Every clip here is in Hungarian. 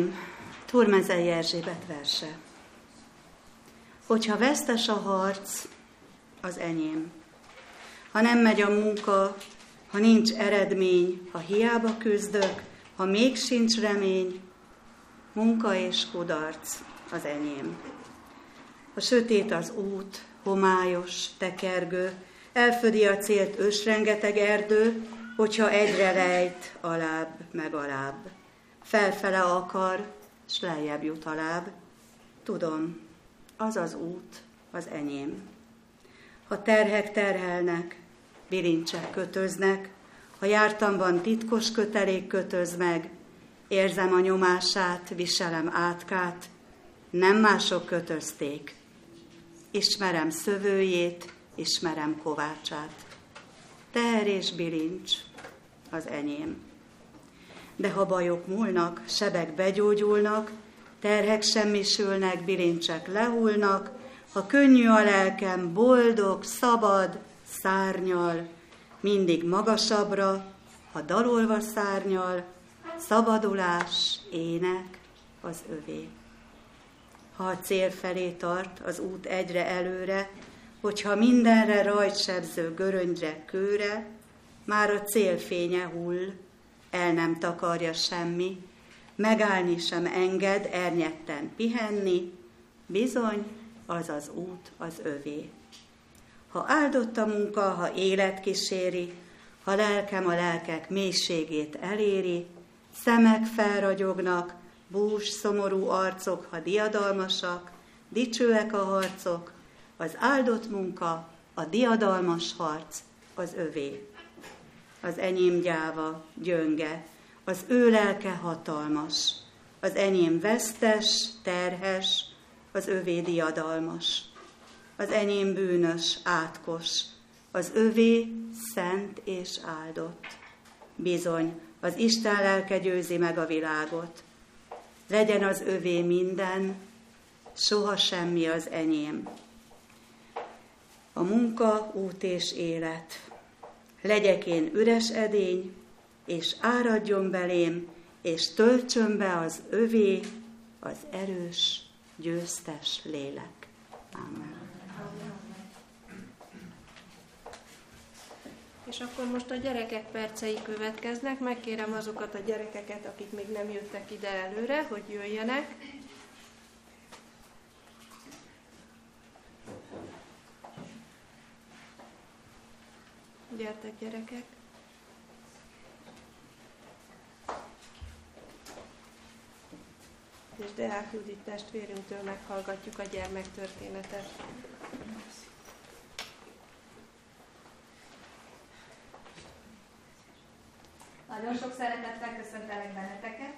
enyém, Turmezei Erzsébet verse. Hogyha vesztes a harc, az enyém. Ha nem megy a munka, ha nincs eredmény, ha hiába küzdök, ha még sincs remény, munka és kudarc az enyém. A sötét az út, homályos, tekergő, elfödi a célt ősrengeteg erdő, hogyha egyre lejt, alább, meg alább. Felfele akar, s lejjebb jut alább. Tudom, az az út, az enyém. Ha terhek terhelnek, bilincsek kötöznek, ha jártamban titkos kötelék kötöz meg, érzem a nyomását, viselem átkát, nem mások kötözték. Ismerem szövőjét, ismerem kovácsát. Teher és bilincs az enyém. De ha bajok múlnak, sebek begyógyulnak, terhek semmisülnek, bilincsek lehullnak, ha könnyű a lelkem, boldog, szabad, szárnyal, mindig magasabbra, ha dalolva szárnyal, szabadulás, ének az övé. Ha a cél felé tart az út egyre előre, hogyha mindenre rajtsebző göröngyre, kőre, már a célfénye hull, el nem takarja semmi, megállni sem enged, ernyetten pihenni, bizony az az út az övé. Ha áldott a munka, ha élet kíséri, ha lelkem a lelkek mélységét eléri, szemek felragyognak, bús, szomorú arcok, ha diadalmasak, dicsőek a harcok, az áldott munka, a diadalmas harc az övé. Az enyém gyáva, gyönge, az ő lelke hatalmas, az enyém vesztes, terhes, az övé diadalmas. Az enyém bűnös, átkos, az övé szent és áldott. Bizony, az Isten lelke győzi meg a világot. Legyen az övé minden, soha semmi az enyém. A munka, út és élet. Legyek én üres edény, és áradjon belém, és töltsön be az övé, az erős, győztes lélek. Amen. És akkor most a gyerekek percei következnek. Megkérem azokat a gyerekeket, akik még nem jöttek ide előre, hogy jöjjenek. Gyertek, gyerekek! És Deák Judit testvérünktől meghallgatjuk a gyermektörténetet. Nagyon sok szeretettel köszöntelek benneteket.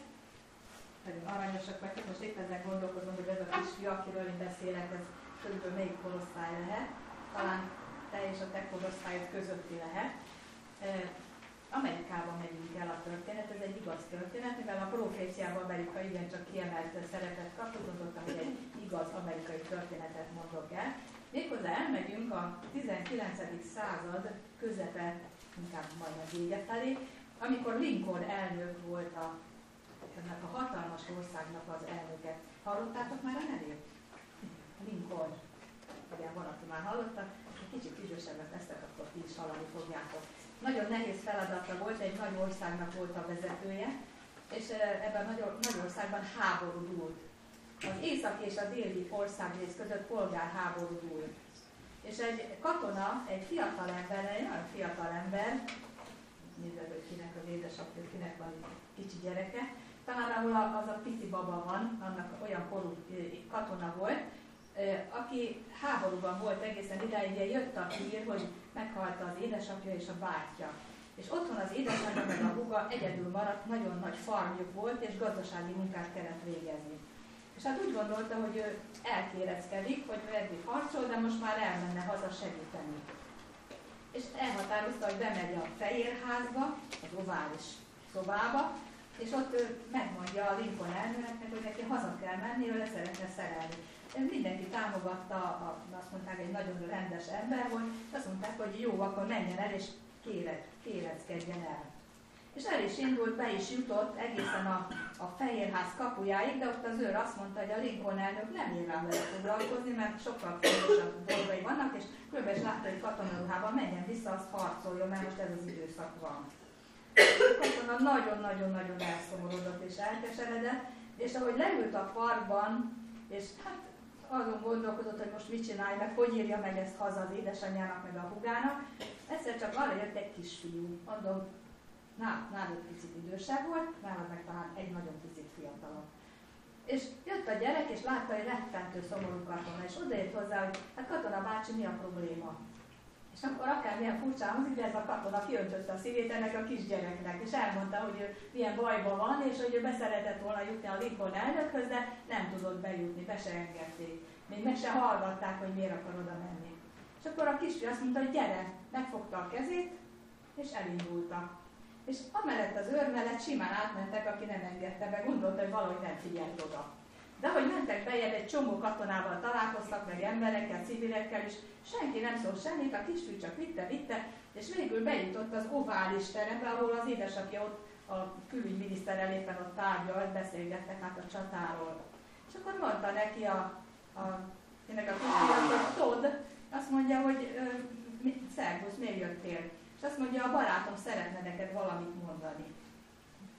Nagyon aranyosak vagytok. Most épp ezen gondolkozom, hogy ez a kisfiú, akiről én beszélek, ez körülbelül melyik korosztály lehet. Talán te és a te korosztályod közötti lehet. Amerikában megyünk el a történet, ez egy igaz történet, mivel a proféciával Amerika igencsak kiemelt szerepet kap, gondoltam, hogy egy igaz amerikai történetet mondok el. Méghozzá elmegyünk a 19. század közepe, inkább majd a vége felé, amikor Lincoln elnök volt a, ennek a hatalmas országnak az elnöke. Hallottátok már a nevét? Lincoln. Igen, van, aki már hallotta, kicsit idősebbek lesznek, akkor ti is hallani fogjátok. Nagyon nehéz feladata volt, egy nagy országnak volt a vezetője, és ebben nagy, országban háború dúlt. Az észak és a déli országrész között polgárháború dúlt. És egy katona, egy fiatal ember, egy nagyon fiatal ember, nézed, hogy kinek az édesapja, kinek van kicsi gyereke. Talán ahol az a pici baba van, annak olyan korú katona volt, aki háborúban volt egészen idáig, jött a hír, hogy meghalt az édesapja és a bátyja. És otthon az édesanyja meg a húga egyedül maradt, nagyon nagy farmjuk volt, és gazdasági munkát kellett végezni. És hát úgy gondolta, hogy ő elkéreckedik, hogy eddig harcol, de most már elmenne haza segíteni és elhatározta, hogy bemegy a fehérházba, az ovális szobába, és ott ő megmondja a Lincoln elnöknek, hogy neki haza kell menni, ő le szeretne szerelni. Mindenki támogatta, azt mondták, egy nagyon rendes ember volt, azt mondták, hogy jó, akkor menjen el és kéreckedjen el. és el is indult, be is jutott egészen a, a Fehérház kapujáig, de ott az őr azt mondta, hogy a Lincoln elnök nem ér rá vele foglalkozni, mert sokkal fontosabb dolgai vannak, és kb. is látta, hogy katonaruhában menjen vissza, azt harcoljon, mert most ez az időszak van. A katona nagyon-nagyon-nagyon elszomorodott és elkeseredett, és ahogy leült a parkban, és hát azon gondolkodott, hogy most mit csinálj meg, hogy írja meg ezt haza az édesanyjának, meg a hugának. Egyszer csak arra jött egy kisfiú, mondom, nálad egy picit idősebb volt, nálad meg talán egy nagyon picit fiatalabb. És jött a gyerek, és látta, hogy rettentő szomorú katona, és odajött hozzá, hogy hát katona bácsi, mi a probléma? És akkor akármilyen furcsa hangzik, de ez a katona kiöntötte a szívét ennek a kisgyereknek, és elmondta, hogy ő milyen bajban van, és hogy ő beszeretett volna jutni a Lincoln elnökhöz, de nem tudott bejutni, be se engedték. Még meg se hallgatták, hogy miért akar oda menni. És akkor a kisfiú azt mondta, hogy gyere, megfogta a kezét, és elindultak. És amellett az őr mellett simán átmentek, aki nem engedte be, gondolta, hogy valahogy nem figyelt oda. De hogy mentek bejebb, egy csomó katonával találkoztak, meg emberekkel, civilekkel, és senki nem szólt semmit, a kisfiú csak vitte, vitte, és végül bejutott az ovális terembe, ahol az édesapja ott a külügyminiszterrel éppen ott tárgyalt, beszélgettek hát a csatáról. És akkor mondta neki a, a, ennek a kisfiú, hogy Todd, azt mondja, hogy szervusz, miért jöttél? És azt mondja, a barátom szeretne neked valamit mondani.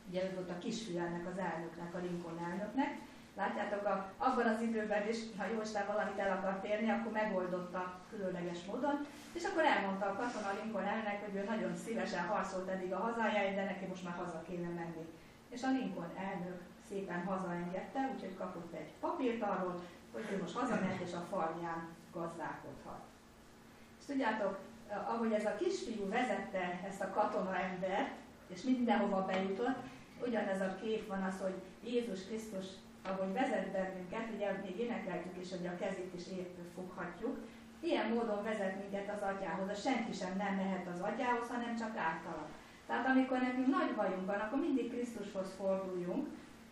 Ugye ő volt a kisfiú ennek az elnöknek, a Lincoln elnöknek, Látjátok, a, abban az időben is, ha Jóisten valamit el akart érni, akkor megoldotta különleges módon, és akkor elmondta a katona Lincoln elnök, hogy ő nagyon szívesen harcolt eddig a hazájáért, de neki most már haza kéne menni. És a Lincoln elnök szépen hazaengedte, úgyhogy kapott egy papírt arról, hogy ő most hazament és a farmján gazdálkodhat. És tudjátok, ahogy ez a kisfiú vezette ezt a katona embert, és mindenhova bejutott, ugyanez a kép van az, hogy Jézus Krisztus ahogy vezet bennünket, ugye még énekeltük is, hogy a kezét is foghatjuk, ilyen módon vezet minket az atyához, a senki sem nem mehet az atyához, hanem csak általa. Tehát amikor nekünk nagy bajunk van, akkor mindig Krisztushoz forduljunk,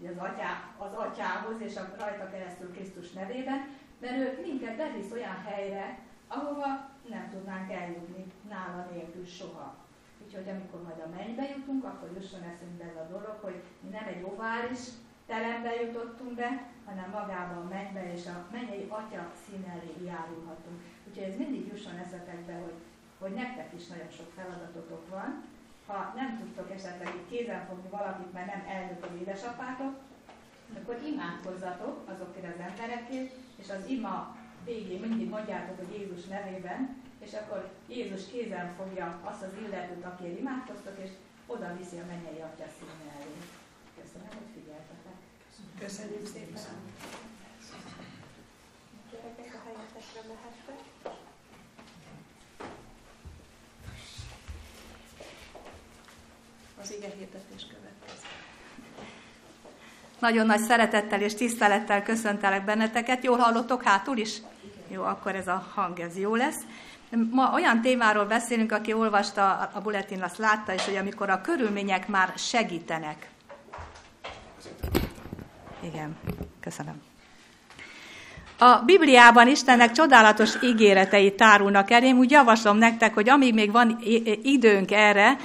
az, atyá, az atyához és a rajta keresztül Krisztus nevében, mert ő minket bevisz olyan helyre, ahova nem tudnánk eljutni nála nélkül soha. Úgyhogy amikor majd a mennybe jutunk, akkor jusson eszünkbe ez a dolog, hogy mi nem egy ovális terembe jutottunk be, hanem magába a mennybe, és a mennyei atya szín elé járulhatunk. Úgyhogy ez mindig jusson eszetekbe, hogy, hogy nektek is nagyon sok feladatotok van. Ha nem tudtok esetleg így kézen fogni valakit, mert nem elnök az édesapátok, akkor imádkozzatok azokért az emberekért, és az ima végén mindig mondjátok, hogy Jézus nevében, és akkor Jézus kézen fogja azt az illetőt, akiért imádkoztok, és oda viszi a mennyei atya színe elé. Köszönöm, hogy. Köszönjük szépen. Gyerekek a helyetekre mehettek. Az ige hirdetés következik. Nagyon nagy szeretettel és tisztelettel köszöntelek benneteket. Jól hallottok hátul is? Jó, akkor ez a hang, ez jó lesz. Ma olyan témáról beszélünk, aki olvasta a bulletin, azt látta, és hogy amikor a körülmények már segítenek. Igen, köszönöm. A Bibliában Istennek csodálatos ígéretei tárulnak el. Én úgy javaslom nektek, hogy amíg még van időnk erre,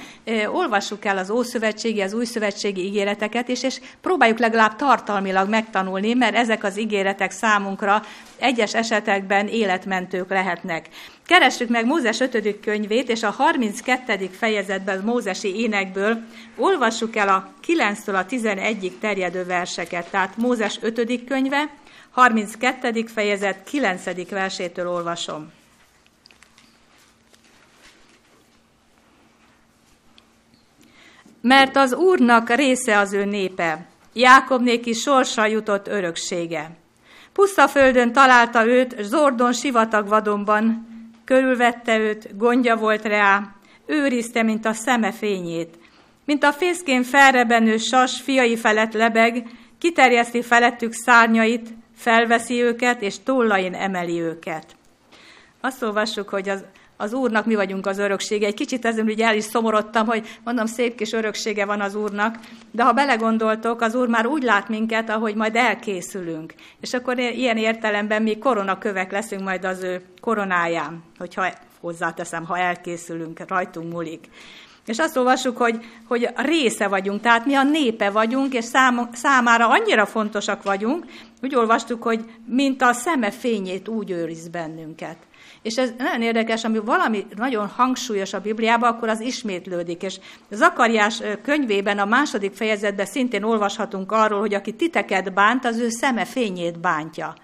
olvassuk el az Ószövetségi, az Újszövetségi ígéreteket, és, és próbáljuk legalább tartalmilag megtanulni, mert ezek az ígéretek számunkra egyes esetekben életmentők lehetnek. Keressük meg Mózes 5. könyvét, és a 32. fejezetben Mózesi énekből olvassuk el a 9-től a 11-ig terjedő verseket. Tehát Mózes 5. könyve, 32. fejezet 9. versétől olvasom. Mert az Úrnak része az ő népe, Jákobnéki sorsa jutott öröksége. Puszta földön találta őt, Zordon sivatag vadonban, körülvette őt, gondja volt rá, őrizte, mint a szeme fényét. Mint a fészkén felrebenő sas fiai felett lebeg, kiterjeszti felettük szárnyait, felveszi őket, és tollain emeli őket. Azt olvassuk, hogy az, az Úrnak mi vagyunk az öröksége. Egy kicsit ezen ugye el is szomorodtam, hogy mondom, szép kis öröksége van az Úrnak, de ha belegondoltok, az Úr már úgy lát minket, ahogy majd elkészülünk. És akkor ilyen értelemben mi koronakövek leszünk majd az ő koronáján, hogyha hozzáteszem, ha elkészülünk, rajtunk múlik. És azt olvassuk, hogy, hogy része vagyunk, tehát mi a népe vagyunk, és szám, számára annyira fontosak vagyunk, úgy olvastuk, hogy mint a szeme fényét úgy őriz bennünket. És ez nagyon érdekes, ami valami nagyon hangsúlyos a Bibliában, akkor az ismétlődik. És Zakariás könyvében, a második fejezetben szintén olvashatunk arról, hogy aki titeket bánt, az ő szeme fényét bántja.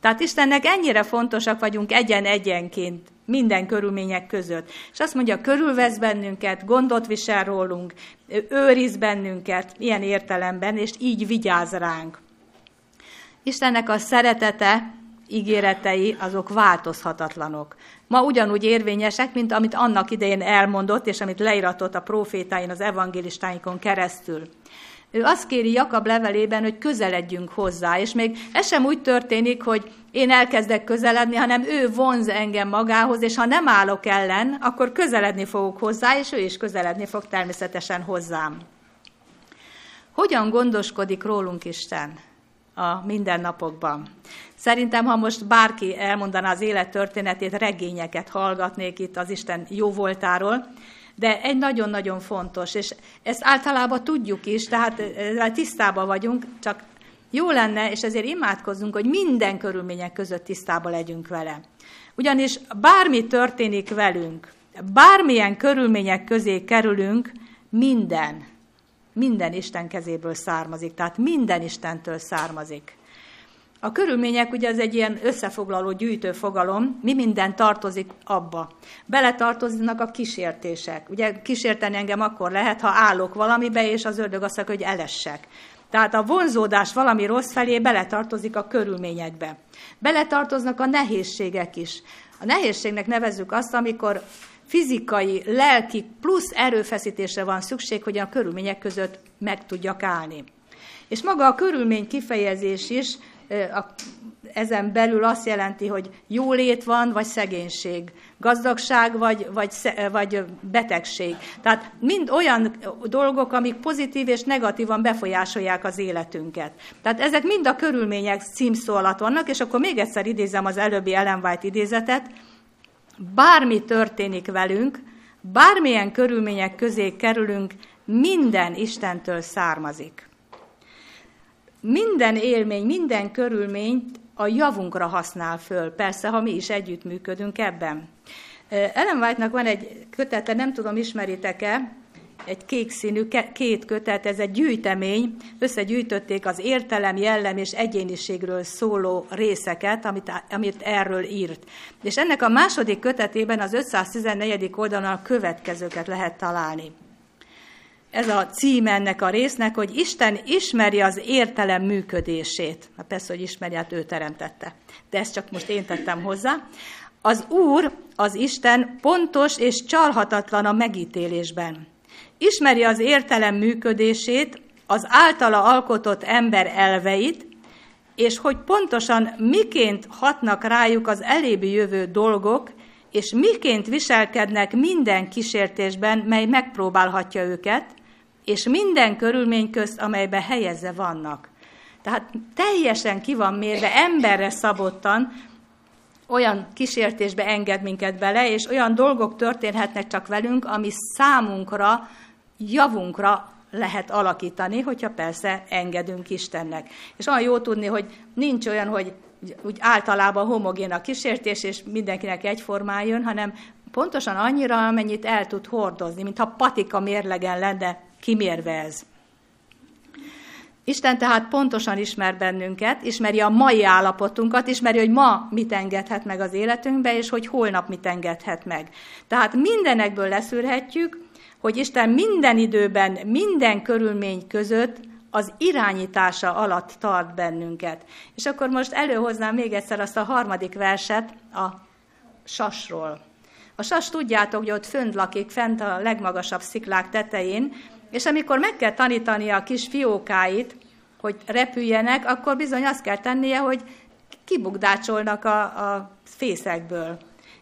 Tehát Istennek ennyire fontosak vagyunk egyen-egyenként minden körülmények között. És azt mondja, körülvesz bennünket, gondot visel rólunk, őriz bennünket ilyen értelemben, és így vigyáz ránk. Istennek a szeretete, ígéretei, azok változhatatlanok. Ma ugyanúgy érvényesek, mint amit annak idején elmondott, és amit leiratott a profétáin, az evangélistáinkon keresztül. Ő azt kéri Jakab levelében, hogy közeledjünk hozzá, és még ez sem úgy történik, hogy én elkezdek közeledni, hanem ő vonz engem magához, és ha nem állok ellen, akkor közeledni fogok hozzá, és ő is közeledni fog természetesen hozzám. Hogyan gondoskodik rólunk Isten a mindennapokban? Szerintem, ha most bárki elmondaná az élet történetét, regényeket hallgatnék itt az Isten jóvoltáról, de egy nagyon-nagyon fontos, és ezt általában tudjuk is, tehát tisztában vagyunk, csak jó lenne, és ezért imádkozzunk, hogy minden körülmények között tisztában legyünk vele. Ugyanis bármi történik velünk, bármilyen körülmények közé kerülünk, minden, minden Isten kezéből származik, tehát minden Istentől származik. A körülmények ugye ez egy ilyen összefoglaló gyűjtő fogalom, mi minden tartozik abba. Beletartoznak a kísértések. Ugye kísérteni engem akkor lehet, ha állok valamibe, és az ördög azt mondja, hogy elessek. Tehát a vonzódás valami rossz felé beletartozik a körülményekbe. Beletartoznak a nehézségek is. A nehézségnek nevezzük azt, amikor fizikai, lelki plusz erőfeszítésre van szükség, hogy a körülmények között meg tudjak állni. És maga a körülmény kifejezés is ezen belül azt jelenti, hogy jólét van, vagy szegénység, gazdagság, vagy, vagy, vagy betegség. Tehát mind olyan dolgok, amik pozitív és negatívan befolyásolják az életünket. Tehát ezek mind a körülmények címszó alatt vannak, és akkor még egyszer idézem az előbbi Ellen White idézetet, bármi történik velünk, bármilyen körülmények közé kerülünk, minden Istentől származik minden élmény, minden körülményt a javunkra használ föl, persze, ha mi is együttműködünk ebben. Ellen White-nak van egy kötete, nem tudom, ismeritek-e, egy kék színű két kötet, ez egy gyűjtemény, összegyűjtötték az értelem, jellem és egyéniségről szóló részeket, amit, amit erről írt. És ennek a második kötetében az 514. oldalon a következőket lehet találni ez a cím ennek a résznek, hogy Isten ismeri az értelem működését. Na persze, hogy ismeri, hát ő teremtette. De ezt csak most én tettem hozzá. Az Úr, az Isten pontos és csalhatatlan a megítélésben. Ismeri az értelem működését, az általa alkotott ember elveit, és hogy pontosan miként hatnak rájuk az elébi jövő dolgok, és miként viselkednek minden kísértésben, mely megpróbálhatja őket, és minden körülmény közt, amelybe helyezve vannak. Tehát teljesen ki van mérve, emberre szabottan, olyan kísértésbe enged minket bele, és olyan dolgok történhetnek csak velünk, ami számunkra, javunkra lehet alakítani, hogyha persze engedünk Istennek. És olyan jó tudni, hogy nincs olyan, hogy úgy általában homogén a kísértés, és mindenkinek egyformán jön, hanem pontosan annyira, amennyit el tud hordozni, mintha patika mérlegen lenne kimérve ez. Isten tehát pontosan ismer bennünket, ismeri a mai állapotunkat, ismeri, hogy ma mit engedhet meg az életünkbe, és hogy holnap mit engedhet meg. Tehát mindenekből leszűrhetjük, hogy Isten minden időben, minden körülmény között az irányítása alatt tart bennünket. És akkor most előhoznám még egyszer azt a harmadik verset a sasról. A sas tudjátok, hogy ott fönt lakik, fent a legmagasabb sziklák tetején, és amikor meg kell tanítani a kis fiókáit, hogy repüljenek, akkor bizony azt kell tennie, hogy kibukdácsolnak a, a fészekből.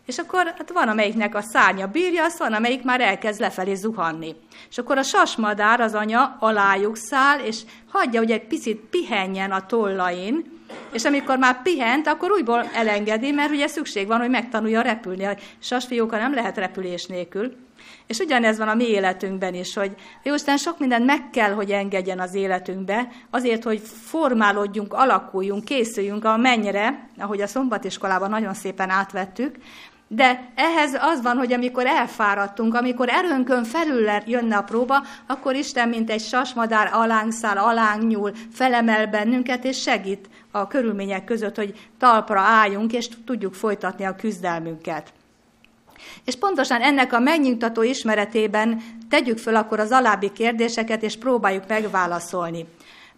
És akkor hát van, amelyiknek a szárnya bírja, az van, amelyik már elkezd lefelé zuhanni. És akkor a sasmadár, az anya alájuk száll, és hagyja, hogy egy picit pihenjen a tollain, és amikor már pihent, akkor újból elengedi, mert ugye szükség van, hogy megtanulja repülni. A sasfióka nem lehet repülés nélkül. És ugyanez van a mi életünkben is, hogy Jóisten sok mindent meg kell, hogy engedjen az életünkbe, azért, hogy formálódjunk, alakuljunk, készüljünk a mennyre, ahogy a szombatiskolában nagyon szépen átvettük, de ehhez az van, hogy amikor elfáradtunk, amikor erőnkön felül jönne a próba, akkor Isten, mint egy sasmadár alánk száll, alánk nyúl, felemel bennünket, és segít a körülmények között, hogy talpra álljunk, és tudjuk folytatni a küzdelmünket. És pontosan ennek a megnyugtató ismeretében tegyük föl akkor az alábbi kérdéseket, és próbáljuk megválaszolni.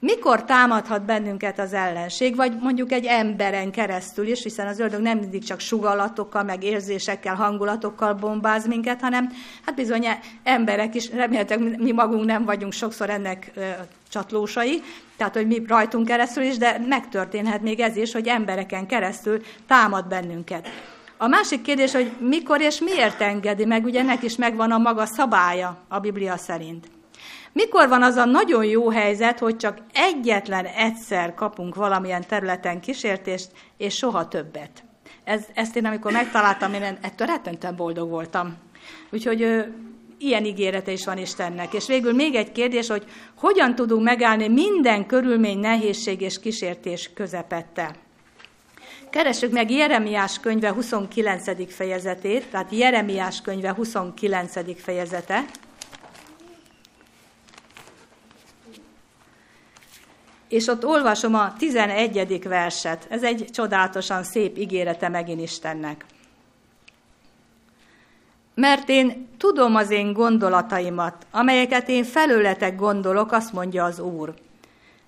Mikor támadhat bennünket az ellenség, vagy mondjuk egy emberen keresztül is, hiszen az ördög nem mindig csak sugalatokkal, meg érzésekkel, hangulatokkal bombáz minket, hanem hát bizony emberek is, remélhetőleg mi magunk nem vagyunk sokszor ennek ö, csatlósai, tehát hogy mi rajtunk keresztül is, de megtörténhet még ez is, hogy embereken keresztül támad bennünket. A másik kérdés, hogy mikor és miért engedi meg, ugye ennek is megvan a maga szabálya a Biblia szerint. Mikor van az a nagyon jó helyzet, hogy csak egyetlen egyszer kapunk valamilyen területen kísértést, és soha többet? Ez, ezt én amikor megtaláltam, én ettől rettentően boldog voltam. Úgyhogy ö, ilyen ígérete is van Istennek. És végül még egy kérdés, hogy hogyan tudunk megállni minden körülmény, nehézség és kísértés közepette. Keressük meg Jeremiás könyve 29. fejezetét, tehát Jeremiás könyve 29. fejezete. És ott olvasom a 11. verset. Ez egy csodálatosan szép ígérete megint Istennek. Mert én tudom az én gondolataimat, amelyeket én felőletek gondolok, azt mondja az Úr.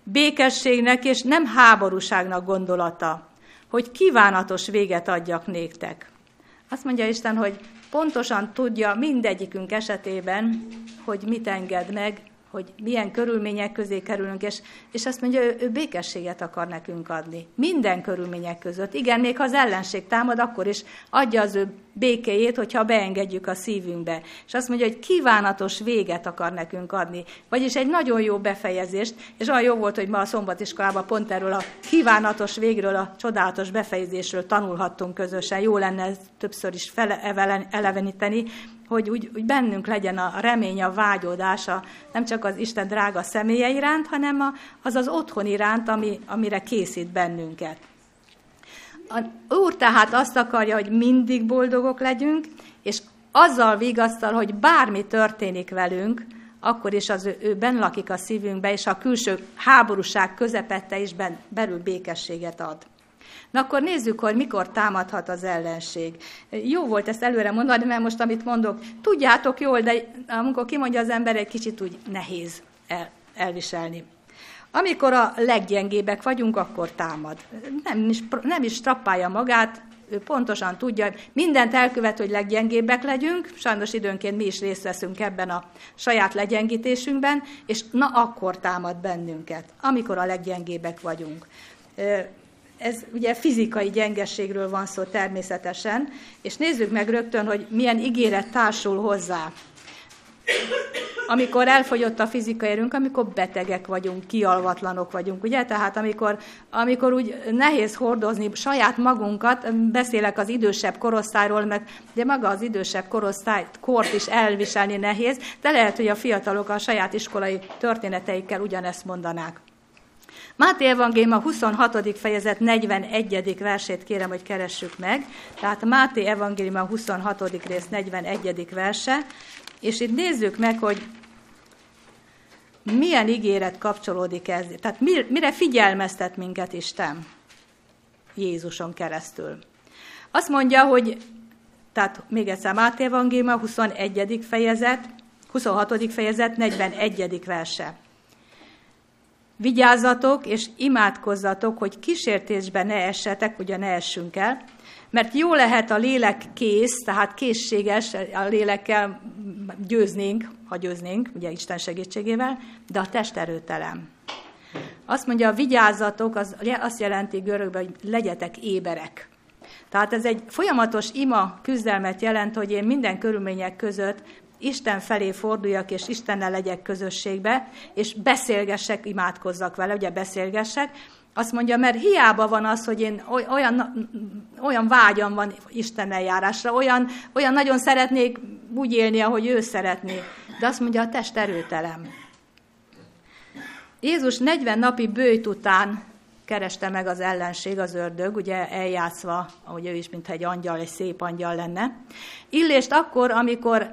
Békességnek és nem háborúságnak gondolata, hogy kívánatos véget adjak néktek. Azt mondja Isten, hogy pontosan tudja mindegyikünk esetében, hogy mit enged meg, hogy milyen körülmények közé kerülünk, és, és azt mondja, ő, ő békességet akar nekünk adni. Minden körülmények között. Igen, még ha az ellenség támad, akkor is adja az ő békéjét, hogyha beengedjük a szívünkbe. És azt mondja, hogy kívánatos véget akar nekünk adni. Vagyis egy nagyon jó befejezést, és olyan jó volt, hogy ma a szombatiskolában pont erről a kívánatos végről, a csodálatos befejezésről tanulhattunk közösen. Jó lenne többször is fele, eleveníteni, hogy úgy, úgy bennünk legyen a remény, a vágyódása, nem csak az Isten drága személye iránt, hanem a, az az otthon iránt, ami, amire készít bennünket. A Úr tehát azt akarja, hogy mindig boldogok legyünk, és azzal vigasztal, hogy bármi történik velünk, akkor is az ő, ő benn lakik a szívünkbe, és a külső háborúság közepette is ben, belül békességet ad. Na akkor nézzük, hogy mikor támadhat az ellenség. Jó volt ezt előre mondani, mert most amit mondok, tudjátok jól, de amikor kimondja az ember, egy kicsit úgy nehéz el, elviselni. Amikor a leggyengébbek vagyunk, akkor támad. Nem is, nem is strappálja magát, ő pontosan tudja, mindent elkövet, hogy leggyengébbek legyünk, sajnos időnként mi is részt veszünk ebben a saját legyengítésünkben, és na akkor támad bennünket, amikor a leggyengébbek vagyunk. Ez ugye fizikai gyengességről van szó természetesen, és nézzük meg rögtön, hogy milyen ígéret társul hozzá amikor elfogyott a fizikai erőnk, amikor betegek vagyunk, kialvatlanok vagyunk, ugye? Tehát amikor, amikor úgy nehéz hordozni saját magunkat, beszélek az idősebb korosztályról, mert ugye maga az idősebb korosztály kort is elviselni nehéz, de lehet, hogy a fiatalok a saját iskolai történeteikkel ugyanezt mondanák. Máté Evangélium a 26. fejezet 41. versét kérem, hogy keressük meg. Tehát Máté Evangélium a 26. rész 41. verse. És itt nézzük meg, hogy milyen ígéret kapcsolódik ez. Tehát mire figyelmeztet minket Isten Jézuson keresztül. Azt mondja, hogy, tehát még egyszer Máté Evangélium, 21. fejezet, 26. fejezet, 41. verse. Vigyázzatok és imádkozzatok, hogy kísértésbe ne essetek, ugye ne essünk el, mert jó lehet a lélek kész, tehát készséges, a lélekkel győznénk, ha győznénk, ugye Isten segítségével, de a test erőtelen. Azt mondja, vigyázzatok, az azt jelenti görögben, hogy legyetek éberek. Tehát ez egy folyamatos ima küzdelmet jelent, hogy én minden körülmények között Isten felé forduljak, és Istennel legyek közösségbe, és beszélgessek, imádkozzak vele, ugye beszélgessek, Azt mondja, mert hiába van az, hogy én olyan, olyan vágyam van Isten eljárásra, olyan, olyan nagyon szeretnék úgy élni, ahogy ő szeretné. De azt mondja, a test erőtelem. Jézus 40 napi bőjt után kereste meg az ellenség, az ördög, ugye eljátszva, ahogy ő is, mintha egy angyal, egy szép angyal lenne. Illést akkor, amikor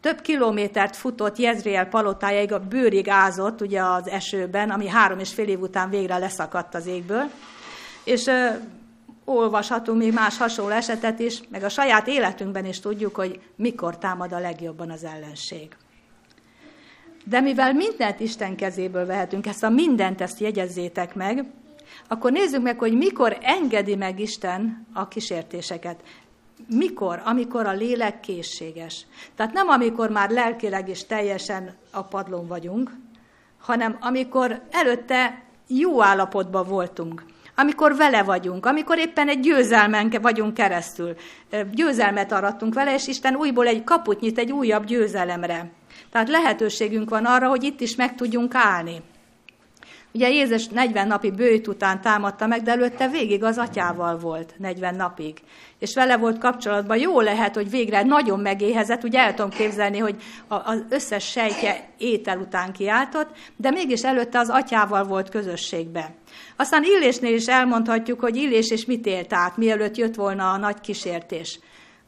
több kilométert futott Jezreel palotájáig, a bőrig ázott ugye az esőben, ami három és fél év után végre leszakadt az égből. És ö, olvashatunk még más hasonló esetet is, meg a saját életünkben is tudjuk, hogy mikor támad a legjobban az ellenség. De mivel mindent Isten kezéből vehetünk, ezt a mindent ezt jegyezzétek meg, akkor nézzük meg, hogy mikor engedi meg Isten a kísértéseket. Mikor? Amikor a lélek készséges. Tehát nem amikor már lelkileg is teljesen a padlón vagyunk, hanem amikor előtte jó állapotban voltunk, amikor vele vagyunk, amikor éppen egy győzelmen vagyunk keresztül. Győzelmet arattunk vele, és Isten újból egy kaput nyit egy újabb győzelemre. Tehát lehetőségünk van arra, hogy itt is meg tudjunk állni. Ugye Jézus 40 napi bőjt után támadta meg, de előtte végig az atyával volt 40 napig. És vele volt kapcsolatban. Jó lehet, hogy végre nagyon megéhezett, ugye el tudom képzelni, hogy az összes sejtje étel után kiáltott, de mégis előtte az atyával volt közösségbe. Aztán Illésnél is elmondhatjuk, hogy Illés és mit élt át, mielőtt jött volna a nagy kísértés.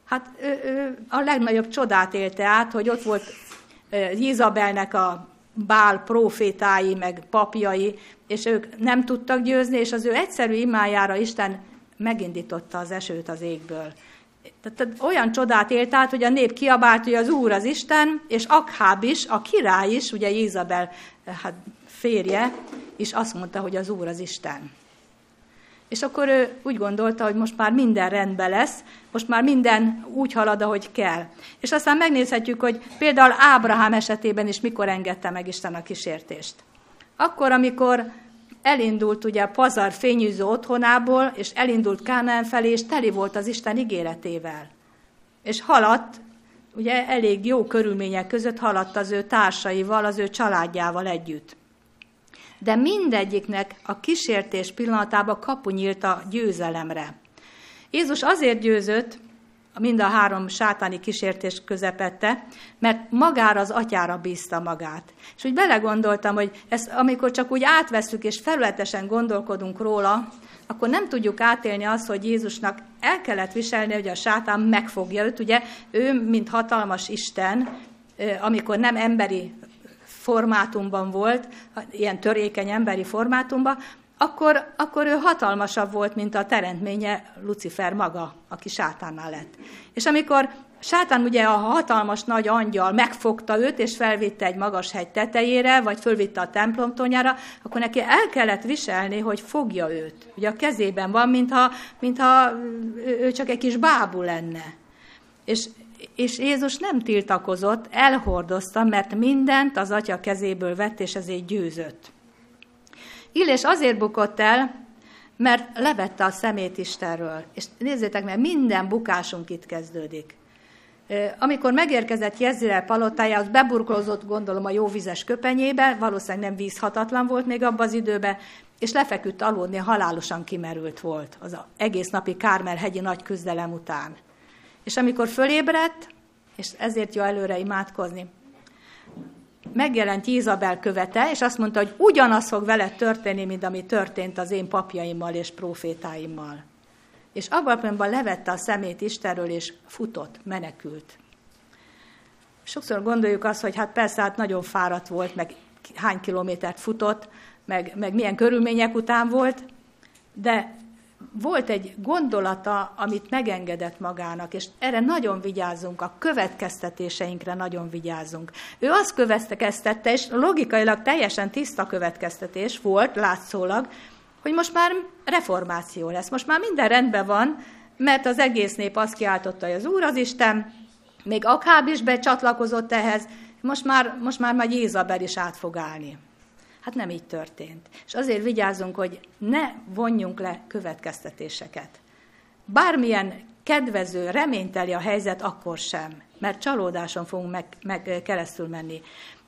Hát ő, ő a legnagyobb csodát élte át, hogy ott volt Izabelnek a bál profétái, meg papjai, és ők nem tudtak győzni, és az ő egyszerű imájára Isten megindította az esőt az égből. Tehát olyan csodát élt át, hogy a nép kiabált, hogy az Úr az Isten, és Akháb is, a király is, ugye Izabel hát férje, is azt mondta, hogy az Úr az Isten. És akkor ő úgy gondolta, hogy most már minden rendben lesz, most már minden úgy halad, ahogy kell. És aztán megnézhetjük, hogy például Ábrahám esetében is mikor engedte meg Isten a kísértést. Akkor, amikor elindult ugye Pazar fényűző otthonából, és elindult Kánaán felé, és teli volt az Isten ígéretével. És haladt, ugye elég jó körülmények között haladt az ő társaival, az ő családjával együtt de mindegyiknek a kísértés pillanatában kapu nyílt a győzelemre. Jézus azért győzött, mind a három sátáni kísértés közepette, mert magára az atyára bízta magát. És úgy belegondoltam, hogy ezt, amikor csak úgy átveszük és felületesen gondolkodunk róla, akkor nem tudjuk átélni azt, hogy Jézusnak el kellett viselni, hogy a sátán megfogja őt. Ugye ő, mint hatalmas Isten, amikor nem emberi formátumban volt, ilyen törékeny emberi formátumban, akkor, akkor ő hatalmasabb volt, mint a teremtménye Lucifer maga, aki sátánnál lett. És amikor sátán ugye a hatalmas nagy angyal megfogta őt, és felvitte egy magas hegy tetejére, vagy fölvitte a templomtonyára, akkor neki el kellett viselni, hogy fogja őt. Ugye a kezében van, mintha, mintha ő csak egy kis bábú lenne. És és Jézus nem tiltakozott, elhordozta, mert mindent az atya kezéből vett, és ezért győzött. Illés azért bukott el, mert levette a szemét Istenről. És nézzétek meg, minden bukásunk itt kezdődik. Amikor megérkezett Jezreel palotájához, beburkolózott gondolom a jóvizes köpenyébe, valószínűleg nem vízhatatlan volt még abban az időben, és lefeküdt aludni, halálosan kimerült volt az egész napi Kármel hegyi nagy küzdelem után. És amikor fölébredt, és ezért jó előre imádkozni, megjelent Izabel követe, és azt mondta, hogy ugyanaz fog vele történni, mint ami történt az én papjaimmal és profétáimmal. És abban a pillanatban levette a szemét Istenről, és futott, menekült. Sokszor gondoljuk azt, hogy hát persze, hát nagyon fáradt volt, meg hány kilométert futott, meg, meg milyen körülmények után volt, de volt egy gondolata, amit megengedett magának, és erre nagyon vigyázzunk, a következtetéseinkre nagyon vigyázzunk. Ő azt következtette, és logikailag teljesen tiszta következtetés volt, látszólag, hogy most már reformáció lesz, most már minden rendben van, mert az egész nép azt kiáltotta, hogy az Úr az Isten, még Akháb is becsatlakozott ehhez, most már, most már majd Jézabel is át fog állni. Hát nem így történt. És azért vigyázzunk, hogy ne vonjunk le következtetéseket. Bármilyen kedvező, reményteli a helyzet, akkor sem, mert csalódáson fogunk meg, meg keresztül menni.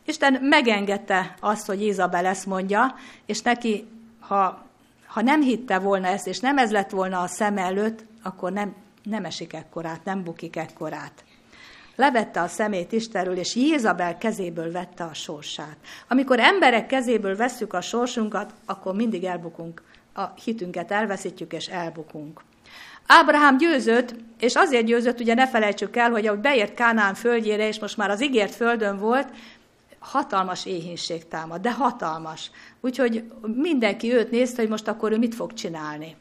Isten megengedte azt, hogy Izabel ezt mondja, és neki ha, ha nem hitte volna ezt, és nem ez lett volna a szem előtt, akkor nem, nem esik ekkorát, nem bukik ekkorát. Levette a szemét Istenről, és Jézabel kezéből vette a sorsát. Amikor emberek kezéből vesszük a sorsunkat, akkor mindig elbukunk. A hitünket elveszítjük, és elbukunk. Ábrahám győzött, és azért győzött, ugye ne felejtsük el, hogy ahogy beért Kánán földjére, és most már az ígért földön volt, hatalmas éhínség támad, de hatalmas. Úgyhogy mindenki őt nézte, hogy most akkor ő mit fog csinálni.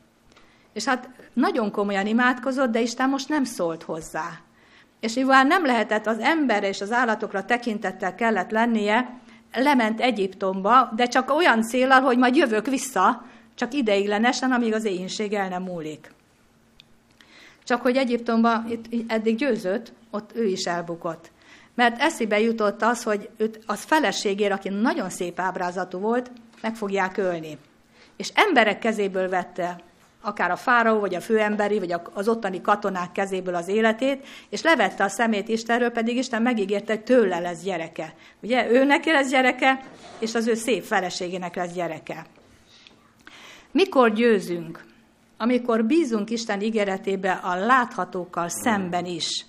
És hát nagyon komolyan imádkozott, de Isten most nem szólt hozzá. És mivel nem lehetett az emberre és az állatokra tekintettel kellett lennie, lement Egyiptomba, de csak olyan célral, hogy majd jövök vissza, csak ideiglenesen, amíg az éhínség el nem múlik. Csak hogy Egyiptomban itt eddig győzött, ott ő is elbukott. Mert eszébe jutott az, hogy őt az feleségére, aki nagyon szép ábrázatú volt, meg fogják ölni. És emberek kezéből vette akár a fáraó, vagy a főemberi, vagy az ottani katonák kezéből az életét, és levette a szemét Istenről, pedig Isten megígérte, hogy tőle lesz gyereke. Ugye, ő neki lesz gyereke, és az ő szép feleségének lesz gyereke. Mikor győzünk? Amikor bízunk Isten ígéretébe a láthatókkal szemben is,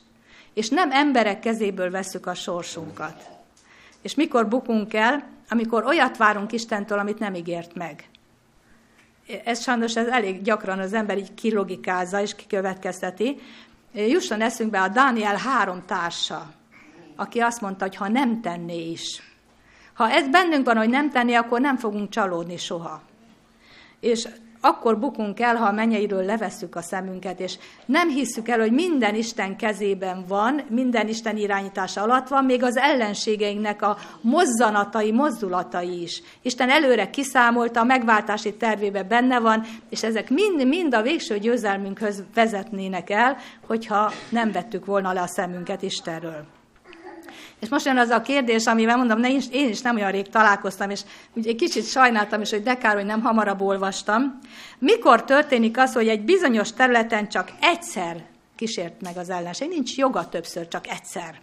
és nem emberek kezéből veszük a sorsunkat. És mikor bukunk el? Amikor olyat várunk Istentől, amit nem ígért meg ez sajnos ez elég gyakran az ember így kilogikázza és kikövetkezteti. Jusson eszünkbe a Dániel három társa, aki azt mondta, hogy ha nem tenné is. Ha ez bennünk van, hogy nem tenné, akkor nem fogunk csalódni soha. És akkor bukunk el, ha a mennyeiről levesszük a szemünket, és nem hisszük el, hogy minden Isten kezében van, minden Isten irányítása alatt van, még az ellenségeinknek a mozzanatai, mozdulatai is. Isten előre kiszámolta, a megváltási tervébe benne van, és ezek mind, mind a végső győzelmünkhöz vezetnének el, hogyha nem vettük volna le a szemünket Istenről. És most jön az a kérdés, amivel mondom, ne, én is nem olyan rég találkoztam, és ugye egy kicsit sajnáltam is, hogy de hogy nem hamarabb olvastam. Mikor történik az, hogy egy bizonyos területen csak egyszer kísért meg az ellenség? Nincs joga többször, csak egyszer.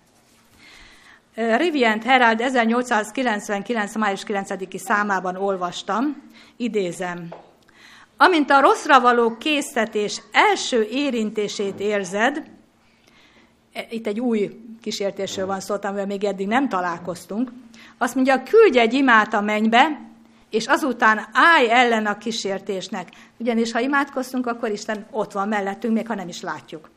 Rivient Herald 1899. május 9-i számában olvastam, idézem. Amint a rosszra való késztetés első érintését érzed, itt egy új kísértésről van szó, amivel még eddig nem találkoztunk, azt mondja, küldj egy imát a mennybe, és azután állj ellen a kísértésnek. Ugyanis, ha imádkoztunk, akkor Isten ott van mellettünk, még ha nem is látjuk.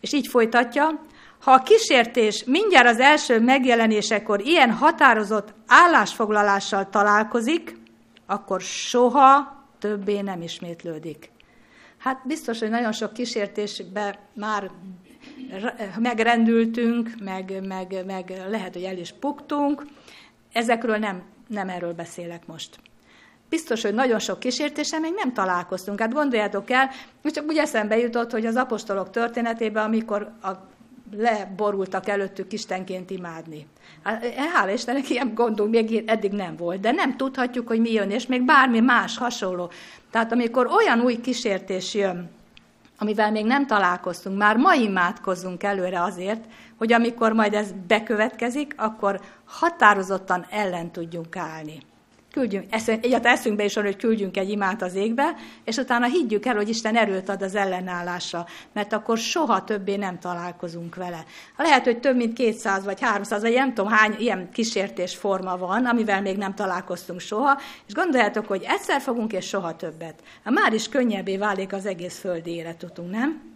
És így folytatja, ha a kísértés mindjárt az első megjelenésekor ilyen határozott állásfoglalással találkozik, akkor soha többé nem ismétlődik. Hát biztos, hogy nagyon sok kísértésbe már megrendültünk, meg, meg, meg lehet, hogy el is puktunk. Ezekről nem, nem erről beszélek most. Biztos, hogy nagyon sok kísértésen még nem találkoztunk. Hát gondoljátok el, csak úgy eszembe jutott, hogy az apostolok történetében, amikor a leborultak előttük istenként imádni. Hát, hála Istennek, ilyen gondunk még eddig nem volt, de nem tudhatjuk, hogy mi jön, és még bármi más hasonló. Tehát amikor olyan új kísértés jön, amivel még nem találkoztunk, már ma imádkozzunk előre azért, hogy amikor majd ez bekövetkezik, akkor határozottan ellen tudjunk állni küldjünk, egyáltalán eszünkbe is van, hogy küldjünk egy imát az égbe, és utána higgyük el, hogy Isten erőt ad az ellenállásra, mert akkor soha többé nem találkozunk vele. Lehet, hogy több mint 200 vagy 300, vagy nem tudom hány ilyen kísértés forma van, amivel még nem találkoztunk soha, és gondoljátok, hogy egyszer fogunk, és soha többet. Már is könnyebbé válik az egész földi életutunk, nem?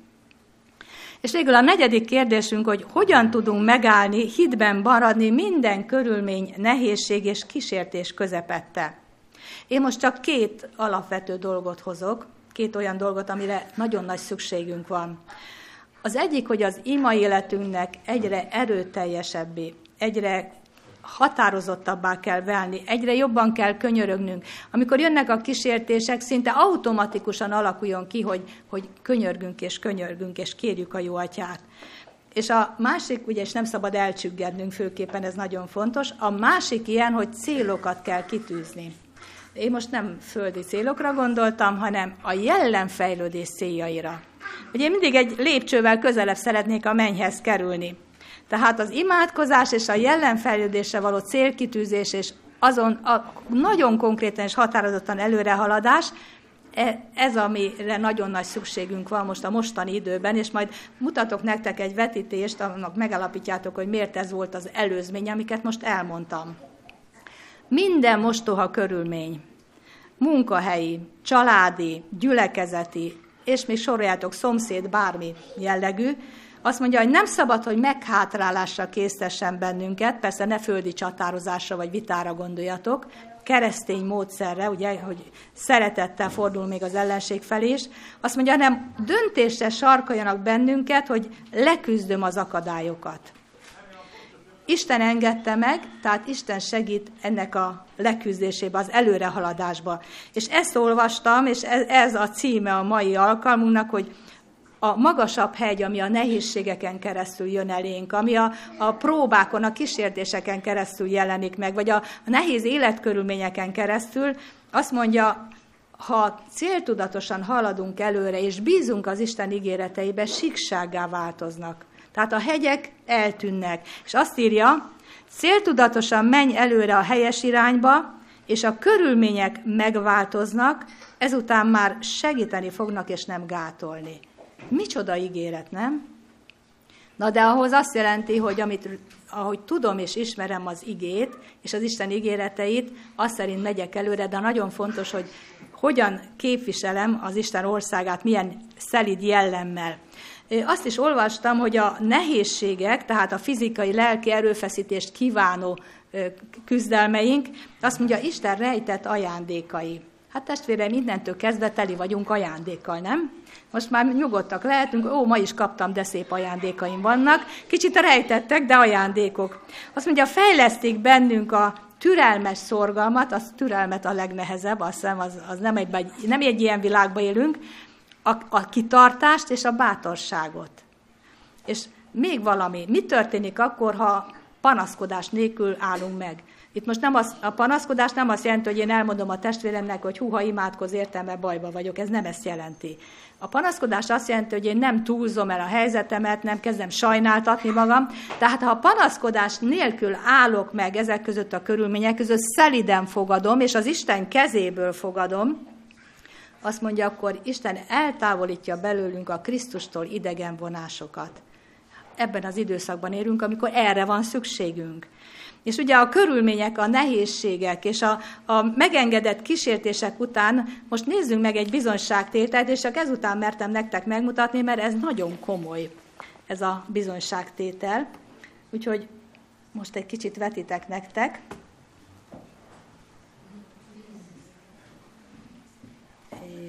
És végül a negyedik kérdésünk, hogy hogyan tudunk megállni, hitben maradni minden körülmény, nehézség és kísértés közepette. Én most csak két alapvető dolgot hozok, két olyan dolgot, amire nagyon nagy szükségünk van. Az egyik, hogy az ima életünknek egyre erőteljesebbé, egyre határozottabbá kell válni, egyre jobban kell könyörögnünk. Amikor jönnek a kísértések, szinte automatikusan alakuljon ki, hogy, hogy könyörgünk és könyörgünk, és kérjük a jó atyát. És a másik, ugye, és nem szabad elcsüggednünk főképpen, ez nagyon fontos, a másik ilyen, hogy célokat kell kitűzni. Én most nem földi célokra gondoltam, hanem a jellemfejlődés céljaira. Ugye én mindig egy lépcsővel közelebb szeretnék a mennyhez kerülni. Tehát az imádkozás és a jelenfejlődésre való célkitűzés és azon a nagyon konkrétan és határozottan előrehaladás, e, ez, amire nagyon nagy szükségünk van most a mostani időben, és majd mutatok nektek egy vetítést, annak megalapítjátok, hogy miért ez volt az előzmény, amiket most elmondtam. Minden mostoha körülmény, munkahelyi, családi, gyülekezeti, és még soroljátok szomszéd, bármi jellegű, azt mondja, hogy nem szabad, hogy meghátrálásra késztessen bennünket, persze ne földi csatározásra vagy vitára gondoljatok, keresztény módszerre, ugye, hogy szeretettel fordul még az ellenség felé is, azt mondja, hanem döntésre sarkaljanak bennünket, hogy leküzdöm az akadályokat. Isten engedte meg, tehát Isten segít ennek a leküzdésébe, az előrehaladásba. És ezt olvastam, és ez a címe a mai alkalmunknak, hogy a magasabb hegy, ami a nehézségeken keresztül jön elénk, ami a, a próbákon, a kísértéseken keresztül jelenik meg, vagy a, a nehéz életkörülményeken keresztül, azt mondja, ha céltudatosan haladunk előre, és bízunk az Isten ígéreteibe, síksággá változnak. Tehát a hegyek eltűnnek. És azt írja, céltudatosan menj előre a helyes irányba, és a körülmények megváltoznak, ezután már segíteni fognak, és nem gátolni. Micsoda ígéret, nem? Na de ahhoz azt jelenti, hogy amit, ahogy tudom és ismerem az igét, és az Isten ígéreteit, azt szerint megyek előre, de nagyon fontos, hogy hogyan képviselem az Isten országát, milyen szelid jellemmel. Azt is olvastam, hogy a nehézségek, tehát a fizikai, lelki erőfeszítést kívánó küzdelmeink, azt mondja, Isten rejtett ajándékai. Hát testvérem, mindentől kezdve teli vagyunk ajándékkal, nem? Most már nyugodtak lehetünk, ó, ma is kaptam, de szép ajándékaim vannak. Kicsit rejtettek, de ajándékok. Azt mondja, fejleszték bennünk a türelmes szorgalmat, az türelmet a legnehezebb, azt hiszem, az, az nem, egy, nem egy ilyen világban élünk, a, a kitartást és a bátorságot. És még valami, mi történik akkor, ha panaszkodás nélkül állunk meg? Itt most nem az, a panaszkodás nem azt jelenti, hogy én elmondom a testvéremnek, hogy húha imádkoz, értem, mert bajba vagyok. Ez nem ezt jelenti. A panaszkodás azt jelenti, hogy én nem túlzom el a helyzetemet, nem kezdem sajnáltatni magam. Tehát ha a panaszkodás nélkül állok meg ezek között a körülmények között, szeliden fogadom, és az Isten kezéből fogadom, azt mondja, akkor Isten eltávolítja belőlünk a Krisztustól idegen vonásokat. Ebben az időszakban érünk, amikor erre van szükségünk. És ugye a körülmények, a nehézségek és a, a megengedett kísértések után most nézzünk meg egy bizonyságtételt, és csak ezután mertem nektek megmutatni, mert ez nagyon komoly, ez a bizonyságtétel. Úgyhogy most egy kicsit vetitek nektek.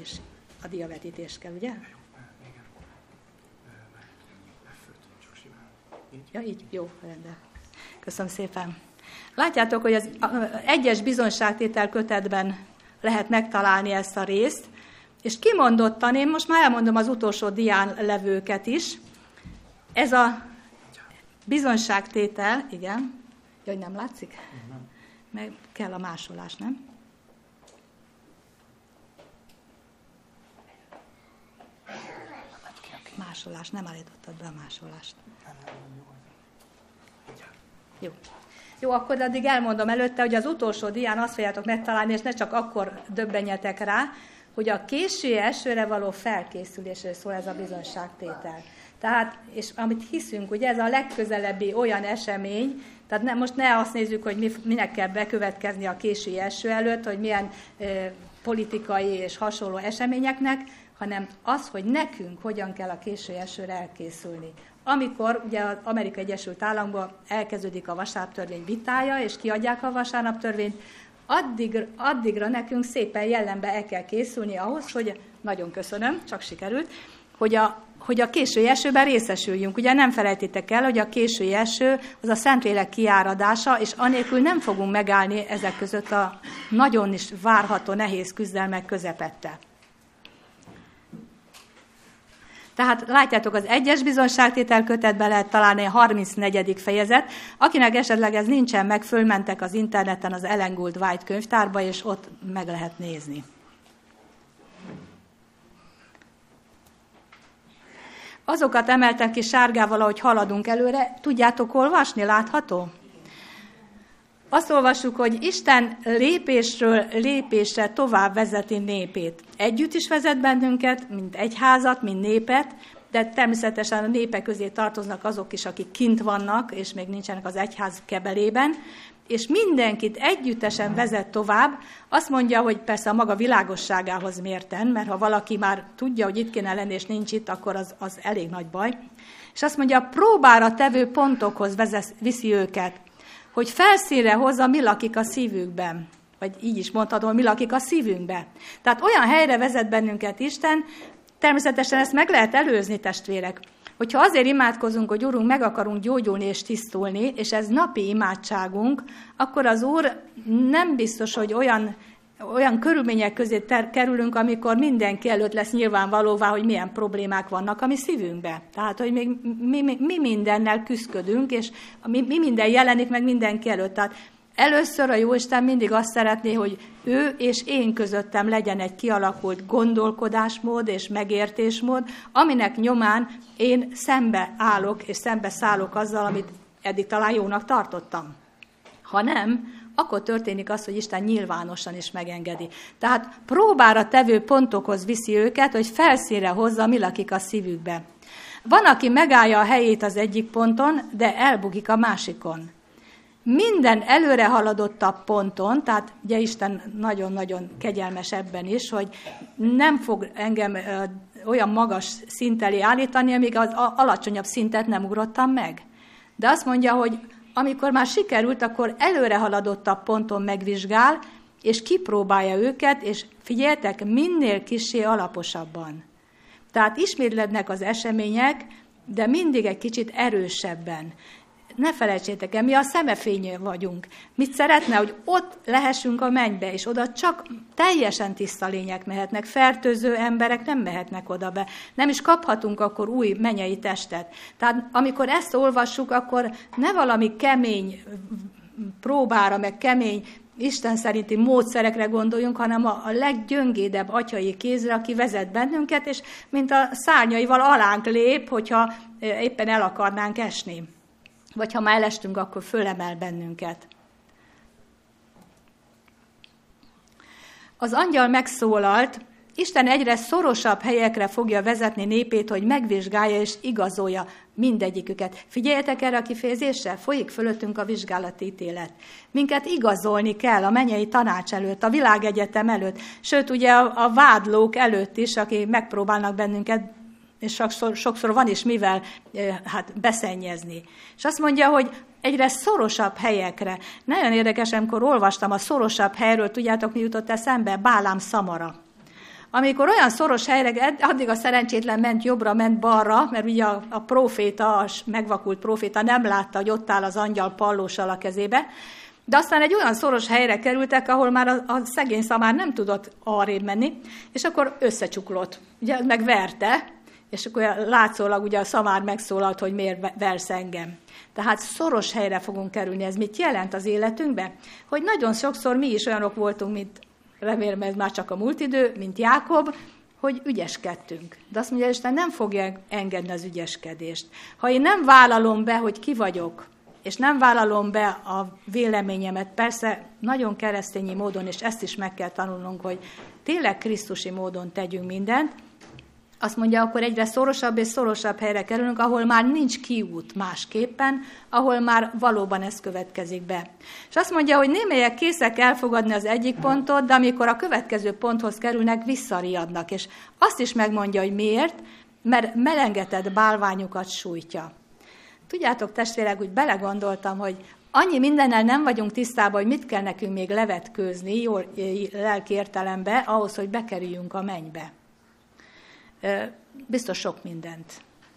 És a diavetítés kell, ugye? Ja, így? Jó, rendben. Köszönöm szépen. Látjátok, hogy az egyes bizonyságtétel kötetben lehet megtalálni ezt a részt, és kimondottan, én most már elmondom az utolsó dián levőket is, ez a bizonyságtétel, igen, hogy nem látszik? Meg kell a másolás, nem? Másolás, nem állítottad be a másolást. Jó. Jó, akkor addig elmondom előtte, hogy az utolsó dián azt fogjátok megtalálni, és ne csak akkor döbbenjetek rá, hogy a késő esőre való felkészülésről szól ez a bizonságtétel. Tehát, és amit hiszünk, hogy ez a legközelebbi olyan esemény, tehát ne, most ne azt nézzük, hogy mi, minek kell bekövetkezni a késő eső előtt, hogy milyen e, politikai és hasonló eseményeknek, hanem az, hogy nekünk hogyan kell a késő esőre elkészülni amikor ugye az Amerikai Egyesült Államokban elkezdődik a vasárnaptörvény vitája, és kiadják a vasárnaptörvényt, addig, addigra nekünk szépen jellembe el kell készülni ahhoz, hogy, nagyon köszönöm, csak sikerült, hogy a, hogy a késői esőben részesüljünk. Ugye nem felejtitek el, hogy a késői eső az a Szentlélek kiáradása, és anélkül nem fogunk megállni ezek között a nagyon is várható nehéz küzdelmek közepette. Tehát látjátok, az egyes bizonságtétel kötetben lehet találni a 34. fejezet. Akinek esetleg ez nincsen meg, fölmentek az interneten az Ellen Gould White könyvtárba, és ott meg lehet nézni. Azokat emeltem ki sárgával, ahogy haladunk előre. Tudjátok olvasni? Látható? Azt olvassuk, hogy Isten lépésről lépésre tovább vezeti népét. Együtt is vezet bennünket, mint egyházat, mint népet, de természetesen a népek közé tartoznak azok is, akik kint vannak, és még nincsenek az egyház kebelében, és mindenkit együttesen vezet tovább, azt mondja, hogy persze a maga világosságához mérten, mert ha valaki már tudja, hogy itt kéne lenni, és nincs itt, akkor az, az elég nagy baj. És azt mondja, próbára tevő pontokhoz vezet, viszi őket, hogy felszínre hozza, mi lakik a szívükben. Vagy így is mondhatom, mi lakik a szívünkbe. Tehát olyan helyre vezet bennünket Isten, természetesen ezt meg lehet előzni, testvérek. Hogyha azért imádkozunk, hogy Úrunk, meg akarunk gyógyulni és tisztulni, és ez napi imádságunk, akkor az Úr nem biztos, hogy olyan olyan körülmények közé ter- kerülünk, amikor mindenki előtt lesz nyilvánvalóvá, hogy milyen problémák vannak a mi szívünkbe. Tehát, hogy még mi, mi, mi mindennel küzdködünk, és mi, mi minden jelenik meg mindenki előtt. Tehát először a Jóisten mindig azt szeretné, hogy ő és én közöttem legyen egy kialakult gondolkodásmód és megértésmód, aminek nyomán én szembe állok és szembe szállok azzal, amit eddig talán jónak tartottam. Ha nem, akkor történik az, hogy Isten nyilvánosan is megengedi. Tehát próbára tevő pontokhoz viszi őket, hogy felszínre hozza, mi lakik a szívükbe. Van, aki megállja a helyét az egyik ponton, de elbukik a másikon. Minden előre haladottabb ponton, tehát ugye Isten nagyon-nagyon kegyelmes ebben is, hogy nem fog engem olyan magas szint elé állítani, amíg az alacsonyabb szintet nem ugrottam meg. De azt mondja, hogy amikor már sikerült, akkor előre haladottabb ponton megvizsgál, és kipróbálja őket, és figyeltek, minél kisé alaposabban. Tehát ismétlednek az események, de mindig egy kicsit erősebben ne felejtsétek el, mi a szemefényű vagyunk. Mit szeretne, hogy ott lehessünk a mennybe, és oda csak teljesen tiszta lények mehetnek, fertőző emberek nem mehetnek oda be. Nem is kaphatunk akkor új menyei testet. Tehát amikor ezt olvassuk, akkor ne valami kemény próbára, meg kemény Isten szerinti módszerekre gondoljunk, hanem a, a leggyöngédebb atyai kézre, aki vezet bennünket, és mint a szárnyaival alánk lép, hogyha éppen el akarnánk esni vagy ha már elestünk, akkor fölemel bennünket. Az angyal megszólalt, Isten egyre szorosabb helyekre fogja vezetni népét, hogy megvizsgálja és igazolja mindegyiküket. Figyeljetek erre a kifejezésre, folyik fölöttünk a vizsgálati ítélet. Minket igazolni kell a menyei tanács előtt, a világegyetem előtt, sőt ugye a, a vádlók előtt is, akik megpróbálnak bennünket és sokszor, sokszor van is mivel hát beszennyezni. És azt mondja, hogy egyre szorosabb helyekre. Nagyon érdekes, amikor olvastam a szorosabb helyről, tudjátok, mi jutott eszembe? Bálám szamara. Amikor olyan szoros helyre, addig a szerencsétlen ment jobbra, ment balra, mert ugye a, a proféta, a megvakult proféta nem látta, hogy ott áll az angyal pallósal a kezébe, de aztán egy olyan szoros helyre kerültek, ahol már a, a szegény szamár nem tudott arrébb menni, és akkor összecsuklott. Ugye megverte, és akkor látszólag ugye a szamár megszólalt, hogy miért versz engem. Tehát szoros helyre fogunk kerülni. Ez mit jelent az életünkben? Hogy nagyon sokszor mi is olyanok voltunk, mint remélem ez már csak a múlt idő, mint Jákob, hogy ügyeskedtünk. De azt mondja, Isten nem fogja engedni az ügyeskedést. Ha én nem vállalom be, hogy ki vagyok, és nem vállalom be a véleményemet, persze nagyon keresztényi módon, és ezt is meg kell tanulnunk, hogy tényleg Krisztusi módon tegyünk mindent, azt mondja, akkor egyre szorosabb és szorosabb helyre kerülünk, ahol már nincs kiút másképpen, ahol már valóban ez következik be. És azt mondja, hogy némelyek készek elfogadni az egyik pontot, de amikor a következő ponthoz kerülnek, visszariadnak. És azt is megmondja, hogy miért, mert melengetett bálványukat sújtja. Tudjátok, testvérek, úgy belegondoltam, hogy annyi mindennel nem vagyunk tisztában, hogy mit kell nekünk még levetkőzni, jól lelki értelembe, ahhoz, hogy bekerüljünk a mennybe biztos sok mindent.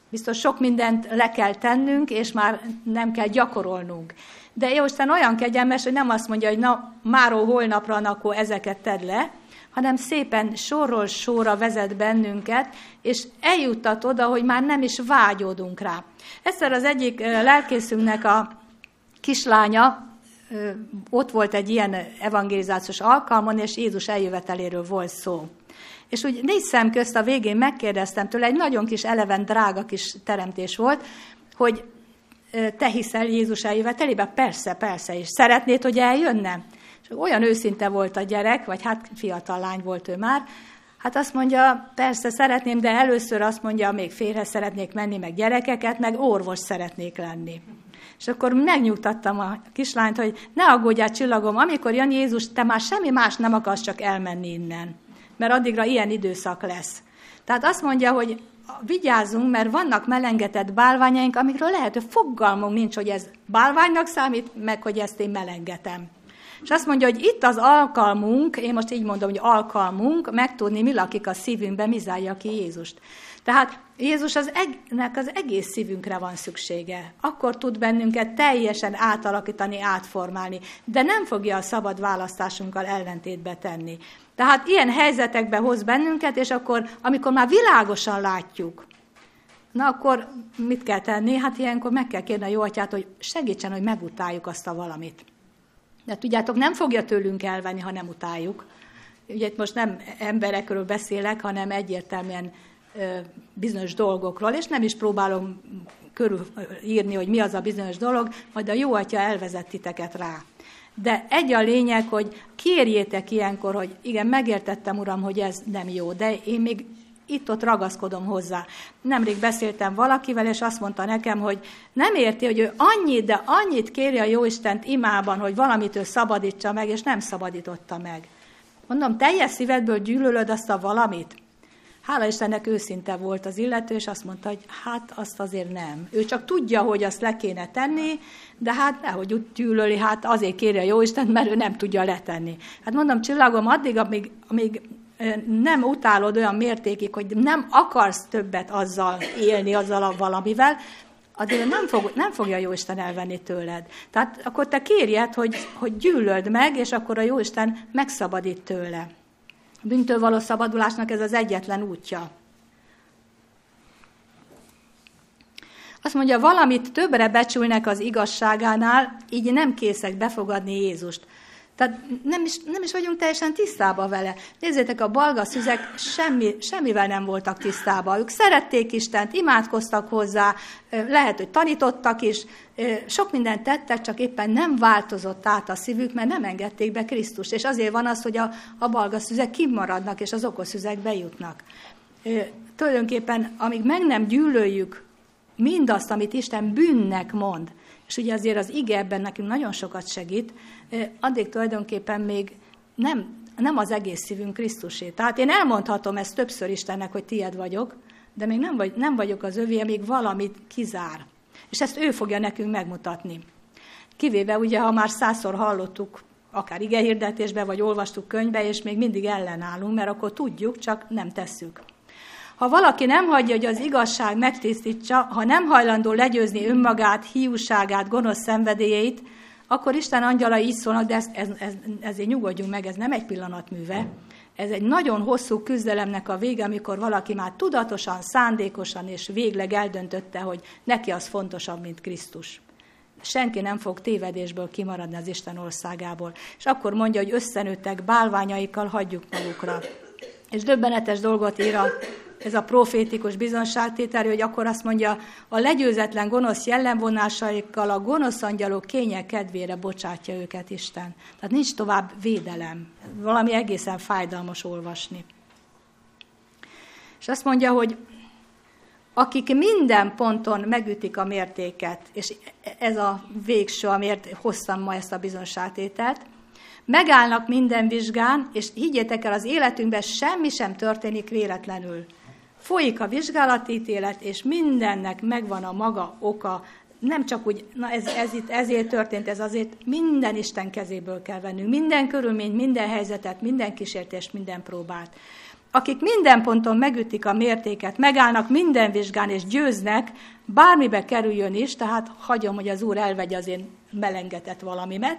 Biztos sok mindent le kell tennünk, és már nem kell gyakorolnunk. De Jóisten olyan kegyelmes, hogy nem azt mondja, hogy na, máról holnapra, akkor ezeket tedd le, hanem szépen sorról sorra vezet bennünket, és eljuttat oda, hogy már nem is vágyódunk rá. Egyszer az egyik lelkészünknek a kislánya, ott volt egy ilyen evangelizációs alkalmon, és Jézus eljöveteléről volt szó. És úgy négy szem közt a végén megkérdeztem tőle, egy nagyon kis eleven, drága kis teremtés volt, hogy te hiszel Jézus eljövetelébe? Persze, persze, és szeretnéd, hogy eljönne? És olyan őszinte volt a gyerek, vagy hát fiatal lány volt ő már, Hát azt mondja, persze szeretném, de először azt mondja, még férhez szeretnék menni, meg gyerekeket, meg orvos szeretnék lenni. És akkor megnyugtattam a kislányt, hogy ne aggódjál csillagom, amikor jön Jézus, te már semmi más nem akarsz csak elmenni innen. Mert addigra ilyen időszak lesz. Tehát azt mondja, hogy vigyázzunk, mert vannak melengetett bálványaink, amikről lehet, hogy fogalmunk nincs, hogy ez bálványnak számít, meg hogy ezt én melengetem. És azt mondja, hogy itt az alkalmunk, én most így mondom, hogy alkalmunk, megtudni, mi lakik a szívünkben, mi zárja ki Jézust. Tehát Jézus az egnek az egész szívünkre van szüksége. Akkor tud bennünket teljesen átalakítani, átformálni, de nem fogja a szabad választásunkkal ellentétbe tenni. Tehát ilyen helyzetekbe hoz bennünket, és akkor, amikor már világosan látjuk, na akkor mit kell tenni? Hát ilyenkor meg kell kérni a jó atyát, hogy segítsen, hogy megutáljuk azt a valamit. De tudjátok, nem fogja tőlünk elvenni, ha nem utáljuk. Ugye itt most nem emberekről beszélek, hanem egyértelműen bizonyos dolgokról, és nem is próbálom körülírni, hogy mi az a bizonyos dolog, majd a jó atya elvezet titeket rá. De egy a lényeg, hogy kérjétek ilyenkor, hogy igen, megértettem, uram, hogy ez nem jó, de én még itt-ott ragaszkodom hozzá. Nemrég beszéltem valakivel, és azt mondta nekem, hogy nem érti, hogy ő annyit, de annyit kéri a Jóistent imában, hogy valamit ő szabadítsa meg, és nem szabadította meg. Mondom, teljes szívedből gyűlölöd azt a valamit? Hála Istennek őszinte volt az illető, és azt mondta, hogy hát azt azért nem. Ő csak tudja, hogy azt le kéne tenni, de hát nehogy úgy gyűlöli, hát azért kéri a Jóisten, mert ő nem tudja letenni. Hát mondom, csillagom, addig, amíg, amíg nem utálod olyan mértékig, hogy nem akarsz többet azzal élni, azzal a valamivel, addig nem, fog, nem fogja a Jóisten elvenni tőled. Tehát akkor te kérjed, hogy, hogy gyűlöld meg, és akkor a Jóisten megszabadít tőle. A bűntől való szabadulásnak ez az egyetlen útja. Azt mondja, valamit többre becsülnek az igazságánál, így nem készek befogadni Jézust. Tehát nem is, nem is vagyunk teljesen tisztában vele. Nézzétek, a balga szüzek semmi, semmivel nem voltak tisztában. Ők szerették Istent, imádkoztak hozzá, lehet, hogy tanítottak is, sok mindent tettek, csak éppen nem változott át a szívük, mert nem engedték be Krisztus. És azért van az, hogy a, a balga szüzek kimaradnak, és az okos szüzek bejutnak. Tulajdonképpen, amíg meg nem gyűlöljük mindazt, amit Isten bűnnek mond, és ugye azért az ige ebben nekünk nagyon sokat segít, addig tulajdonképpen még nem, nem az egész szívünk Krisztusé. Tehát én elmondhatom ezt többször Istennek, hogy tied vagyok, de még nem, vagy, nem vagyok az övé, még valamit kizár. És ezt ő fogja nekünk megmutatni. Kivéve ugye, ha már százszor hallottuk, akár igehirdetésbe, vagy olvastuk könyvbe, és még mindig ellenállunk, mert akkor tudjuk, csak nem tesszük. Ha valaki nem hagyja, hogy az igazság megtisztítsa, ha nem hajlandó legyőzni önmagát, hiúságát, gonosz szenvedélyeit, akkor Isten angyala így szólnak, de ez, ez, ez, ezért nyugodjunk meg, ez nem egy pillanatműve. Ez egy nagyon hosszú küzdelemnek a vége, amikor valaki már tudatosan, szándékosan és végleg eldöntötte, hogy neki az fontosabb, mint Krisztus. Senki nem fog tévedésből kimaradni az Isten országából. És akkor mondja, hogy összenőttek bálványaikkal, hagyjuk magukra. És döbbenetes dolgot ír a ez a profétikus bizonságtétel, hogy akkor azt mondja, a legyőzetlen gonosz jellemvonásaikkal a gonosz angyalok kénye kedvére bocsátja őket Isten. Tehát nincs tovább védelem. Valami egészen fájdalmas olvasni. És azt mondja, hogy akik minden ponton megütik a mértéket, és ez a végső, amiért hoztam ma ezt a bizonságtételt, megállnak minden vizsgán, és higgyétek el, az életünkben semmi sem történik véletlenül. Folyik a vizsgálatítélet, és mindennek megvan a maga oka, nem csak úgy, na ez, ez itt ezért történt, ez azért minden Isten kezéből kell vennünk. Minden körülményt, minden helyzetet, minden kísértést, minden próbát. Akik minden ponton megütik a mértéket, megállnak minden vizsgán és győznek, bármibe kerüljön is, tehát hagyom, hogy az Úr elvegye az én melengetett valamimet,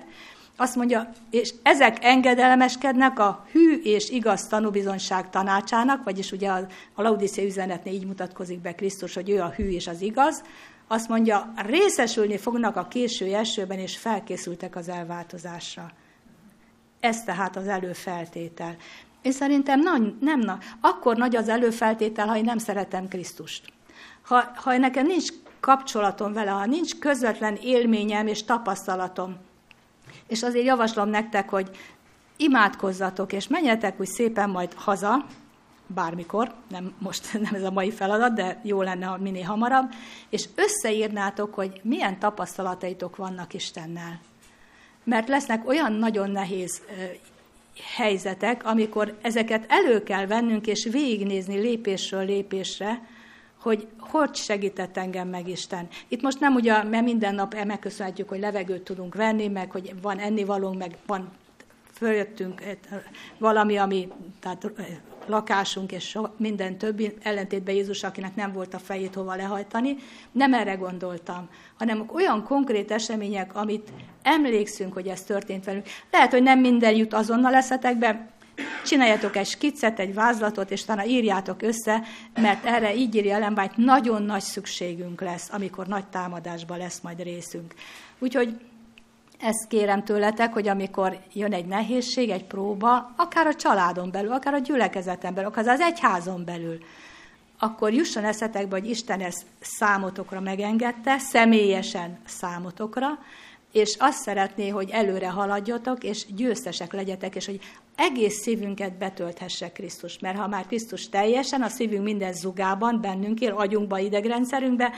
azt mondja, és ezek engedelmeskednek a hű és igaz tanúbizonság tanácsának, vagyis ugye a, a Laudicea üzenetnél így mutatkozik be Krisztus, hogy ő a hű és az igaz, azt mondja, részesülni fognak a késő esőben, és felkészültek az elváltozásra. Ez tehát az előfeltétel. Én szerintem nem, nem na, akkor nagy az előfeltétel, ha én nem szeretem Krisztust. Ha, ha nekem nincs kapcsolatom vele, ha nincs közvetlen élményem és tapasztalatom. És azért javaslom nektek, hogy imádkozzatok, és menjetek úgy szépen majd haza, bármikor, nem most nem ez a mai feladat, de jó lenne, minél hamarabb, és összeírnátok, hogy milyen tapasztalataitok vannak Istennel. Mert lesznek olyan nagyon nehéz helyzetek, amikor ezeket elő kell vennünk, és végignézni lépésről lépésre, hogy hogy segített engem meg Isten. Itt most nem ugye, mert minden nap megköszönhetjük, hogy levegőt tudunk venni, meg hogy van ennivalónk, meg van följöttünk valami, ami, tehát lakásunk és minden többi, ellentétben Jézus, akinek nem volt a fejét hova lehajtani, nem erre gondoltam, hanem olyan konkrét események, amit emlékszünk, hogy ez történt velünk. Lehet, hogy nem minden jut azonnal eszetekbe, Csináljatok egy skiccet, egy vázlatot, és talán írjátok össze, mert erre így írja Ellen White, nagyon nagy szükségünk lesz, amikor nagy támadásban lesz majd részünk. Úgyhogy ezt kérem tőletek, hogy amikor jön egy nehézség, egy próba, akár a családon belül, akár a gyülekezeten belül, akár az egyházon belül, akkor jusson eszetekbe, hogy Isten ezt számotokra megengedte, személyesen számotokra, és azt szeretné, hogy előre haladjatok, és győztesek legyetek, és hogy egész szívünket betölthesse Krisztus. Mert ha már Krisztus teljesen, a szívünk minden zugában, bennünk él, agyunkba, idegrendszerünkbe,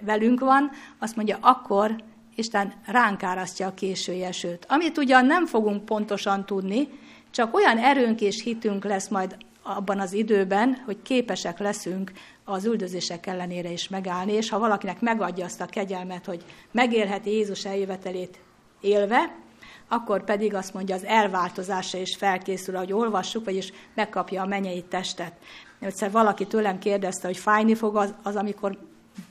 velünk van, azt mondja, akkor Isten ránk árasztja a késői esőt. Amit ugyan nem fogunk pontosan tudni, csak olyan erőnk és hitünk lesz majd abban az időben, hogy képesek leszünk az üldözések ellenére is megállni, és ha valakinek megadja azt a kegyelmet, hogy megélheti Jézus eljövetelét élve, akkor pedig azt mondja, az elváltozása is felkészül, ahogy olvassuk, vagyis megkapja a mennyei testet. Egyszer valaki tőlem kérdezte, hogy fájni fog az, az amikor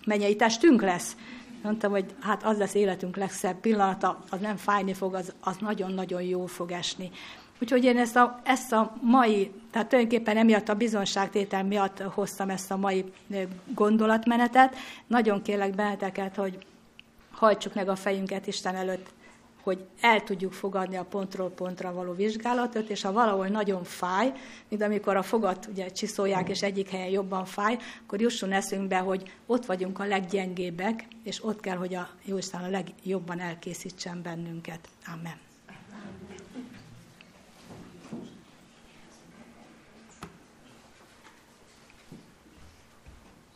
mennyei testünk lesz. Mondtam, hogy hát az lesz életünk legszebb pillanata, az nem fájni fog, az, az nagyon-nagyon jól fog esni. Úgyhogy én ezt a, ezt a mai, tehát tulajdonképpen emiatt a bizonságtétel miatt hoztam ezt a mai gondolatmenetet. Nagyon kérlek benneteket, hogy hajtsuk meg a fejünket Isten előtt, hogy el tudjuk fogadni a pontról pontra való vizsgálatot, és ha valahol nagyon fáj, mint amikor a fogat ugye csiszolják, és egyik helyen jobban fáj, akkor jusson eszünkbe, hogy ott vagyunk a leggyengébbek, és ott kell, hogy a Jóisten a legjobban elkészítsen bennünket. Amen.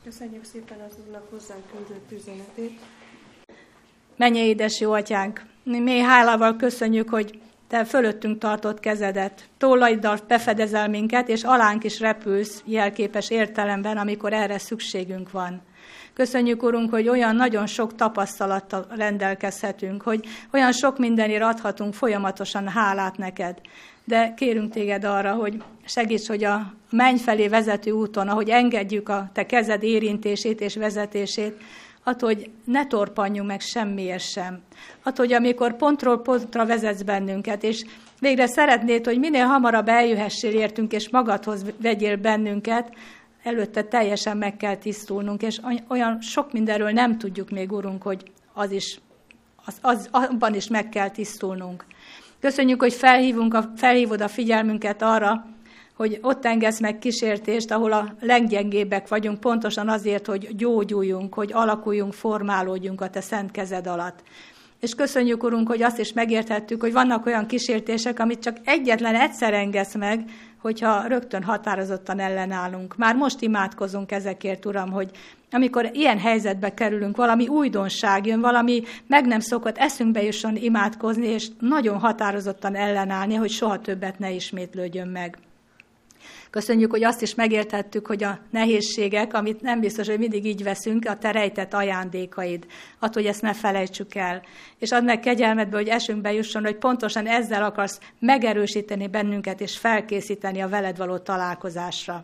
Köszönjük szépen az Úrnak hozzánk küldött üzenetét. Menje, édes jó atyánk! Mi hálával köszönjük, hogy te fölöttünk tartott kezedet. Tollaiddal befedezel minket, és alánk is repülsz jelképes értelemben, amikor erre szükségünk van. Köszönjük, Urunk, hogy olyan nagyon sok tapasztalattal rendelkezhetünk, hogy olyan sok mindenért adhatunk folyamatosan hálát neked. De kérünk téged arra, hogy segíts, hogy a menny felé vezető úton, ahogy engedjük a te kezed érintését és vezetését, attól, hogy ne torpanjunk meg semmiért sem. Attól, hogy amikor pontról pontra vezetsz bennünket, és végre szeretnéd, hogy minél hamarabb eljöhessél értünk, és magadhoz vegyél bennünket, előtte teljesen meg kell tisztulnunk, és olyan sok mindenről nem tudjuk még, Urunk, hogy az is, az, az, abban is meg kell tisztulnunk. Köszönjük, hogy felhívunk a, felhívod a figyelmünket arra, hogy ott engedsz meg kísértést, ahol a leggyengébbek vagyunk, pontosan azért, hogy gyógyuljunk, hogy alakuljunk, formálódjunk a te szent kezed alatt. És köszönjük, Urunk, hogy azt is megérthettük, hogy vannak olyan kísértések, amit csak egyetlen egyszer engedsz meg, hogyha rögtön határozottan ellenállunk. Már most imádkozunk ezekért, Uram, hogy amikor ilyen helyzetbe kerülünk, valami újdonság jön, valami meg nem szokott eszünkbe jusson imádkozni, és nagyon határozottan ellenállni, hogy soha többet ne ismétlődjön meg. Köszönjük, hogy azt is megértettük, hogy a nehézségek, amit nem biztos, hogy mindig így veszünk, a te rejtett ajándékaid. Attól, hogy ezt ne felejtsük el. És add meg kegyelmedbe, hogy esünkbe jusson, hogy pontosan ezzel akarsz megerősíteni bennünket, és felkészíteni a veled való találkozásra.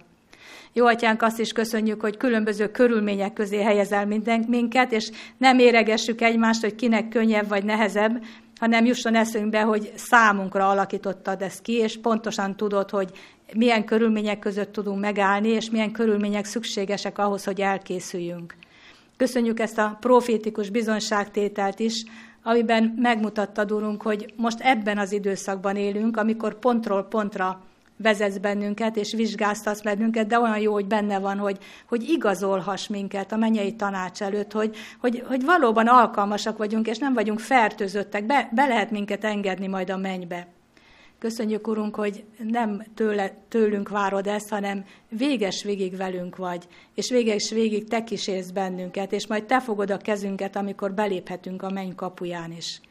Jó atyánk, azt is köszönjük, hogy különböző körülmények közé helyezel minden, minket, és nem éregessük egymást, hogy kinek könnyebb vagy nehezebb, hanem jusson eszünkbe, hogy számunkra alakítottad ezt ki, és pontosan tudod, hogy milyen körülmények között tudunk megállni, és milyen körülmények szükségesek ahhoz, hogy elkészüljünk. Köszönjük ezt a profétikus bizonságtételt is, amiben megmutattad, Urunk, hogy most ebben az időszakban élünk, amikor pontról pontra vezetsz bennünket, és vizsgáztatsz bennünket, de olyan jó, hogy benne van, hogy, hogy igazolhass minket a mennyei tanács előtt, hogy, hogy, hogy valóban alkalmasak vagyunk, és nem vagyunk fertőzöttek, be, be lehet minket engedni majd a mennybe. Köszönjük, Urunk, hogy nem tőle, tőlünk várod ezt, hanem véges végig velünk vagy, és véges végig Te kísérsz bennünket, és majd Te fogod a kezünket, amikor beléphetünk a menny kapuján is.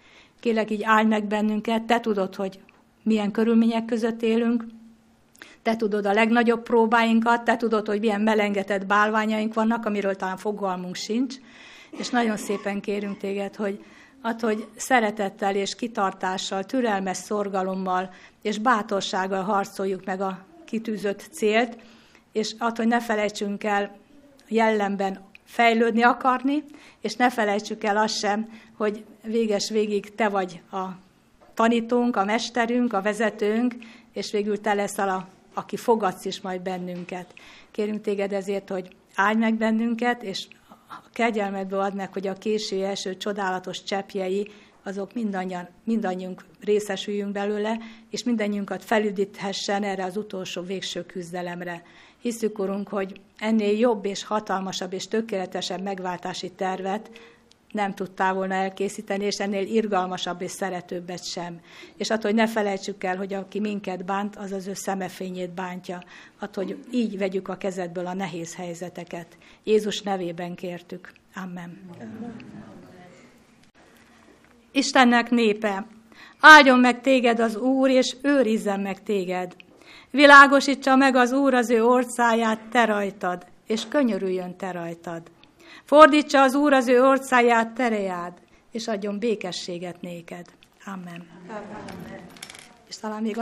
Kélek így állj meg bennünket, Te tudod, hogy milyen körülmények között élünk, te tudod a legnagyobb próbáinkat, te tudod, hogy milyen melengetett bálványaink vannak, amiről talán fogalmunk sincs, és nagyon szépen kérünk téged, hogy ad, hogy szeretettel és kitartással, türelmes szorgalommal és bátorsággal harcoljuk meg a kitűzött célt, és ad, hogy ne felejtsünk el jellemben fejlődni akarni, és ne felejtsük el azt sem, hogy véges végig te vagy a tanítónk, a mesterünk, a vezetőnk, és végül te leszel, a, aki fogadsz is majd bennünket. Kérünk téged ezért, hogy állj meg bennünket, és a kegyelmedből ad meg, hogy a késő első csodálatos cseppjei, azok mindannyian, mindannyiunk részesüljünk belőle, és mindannyiunkat felüdíthessen erre az utolsó végső küzdelemre. Hiszük, Urunk, hogy ennél jobb és hatalmasabb és tökéletesebb megváltási tervet nem tudtál volna elkészíteni, és ennél irgalmasabb és szeretőbbet sem. És attól, hogy ne felejtsük el, hogy aki minket bánt, az az ő szemefényét bántja. Attól, hogy így vegyük a kezedből a nehéz helyzeteket. Jézus nevében kértük. Amen. Amen. Istennek népe, áldjon meg téged az Úr, és őrizzen meg téged. Világosítsa meg az Úr az ő orcáját te rajtad, és könyörüljön te rajtad. Fordítsa az Úr az ő orcáját, terejád, és adjon békességet néked. Amen. Amen. És talán még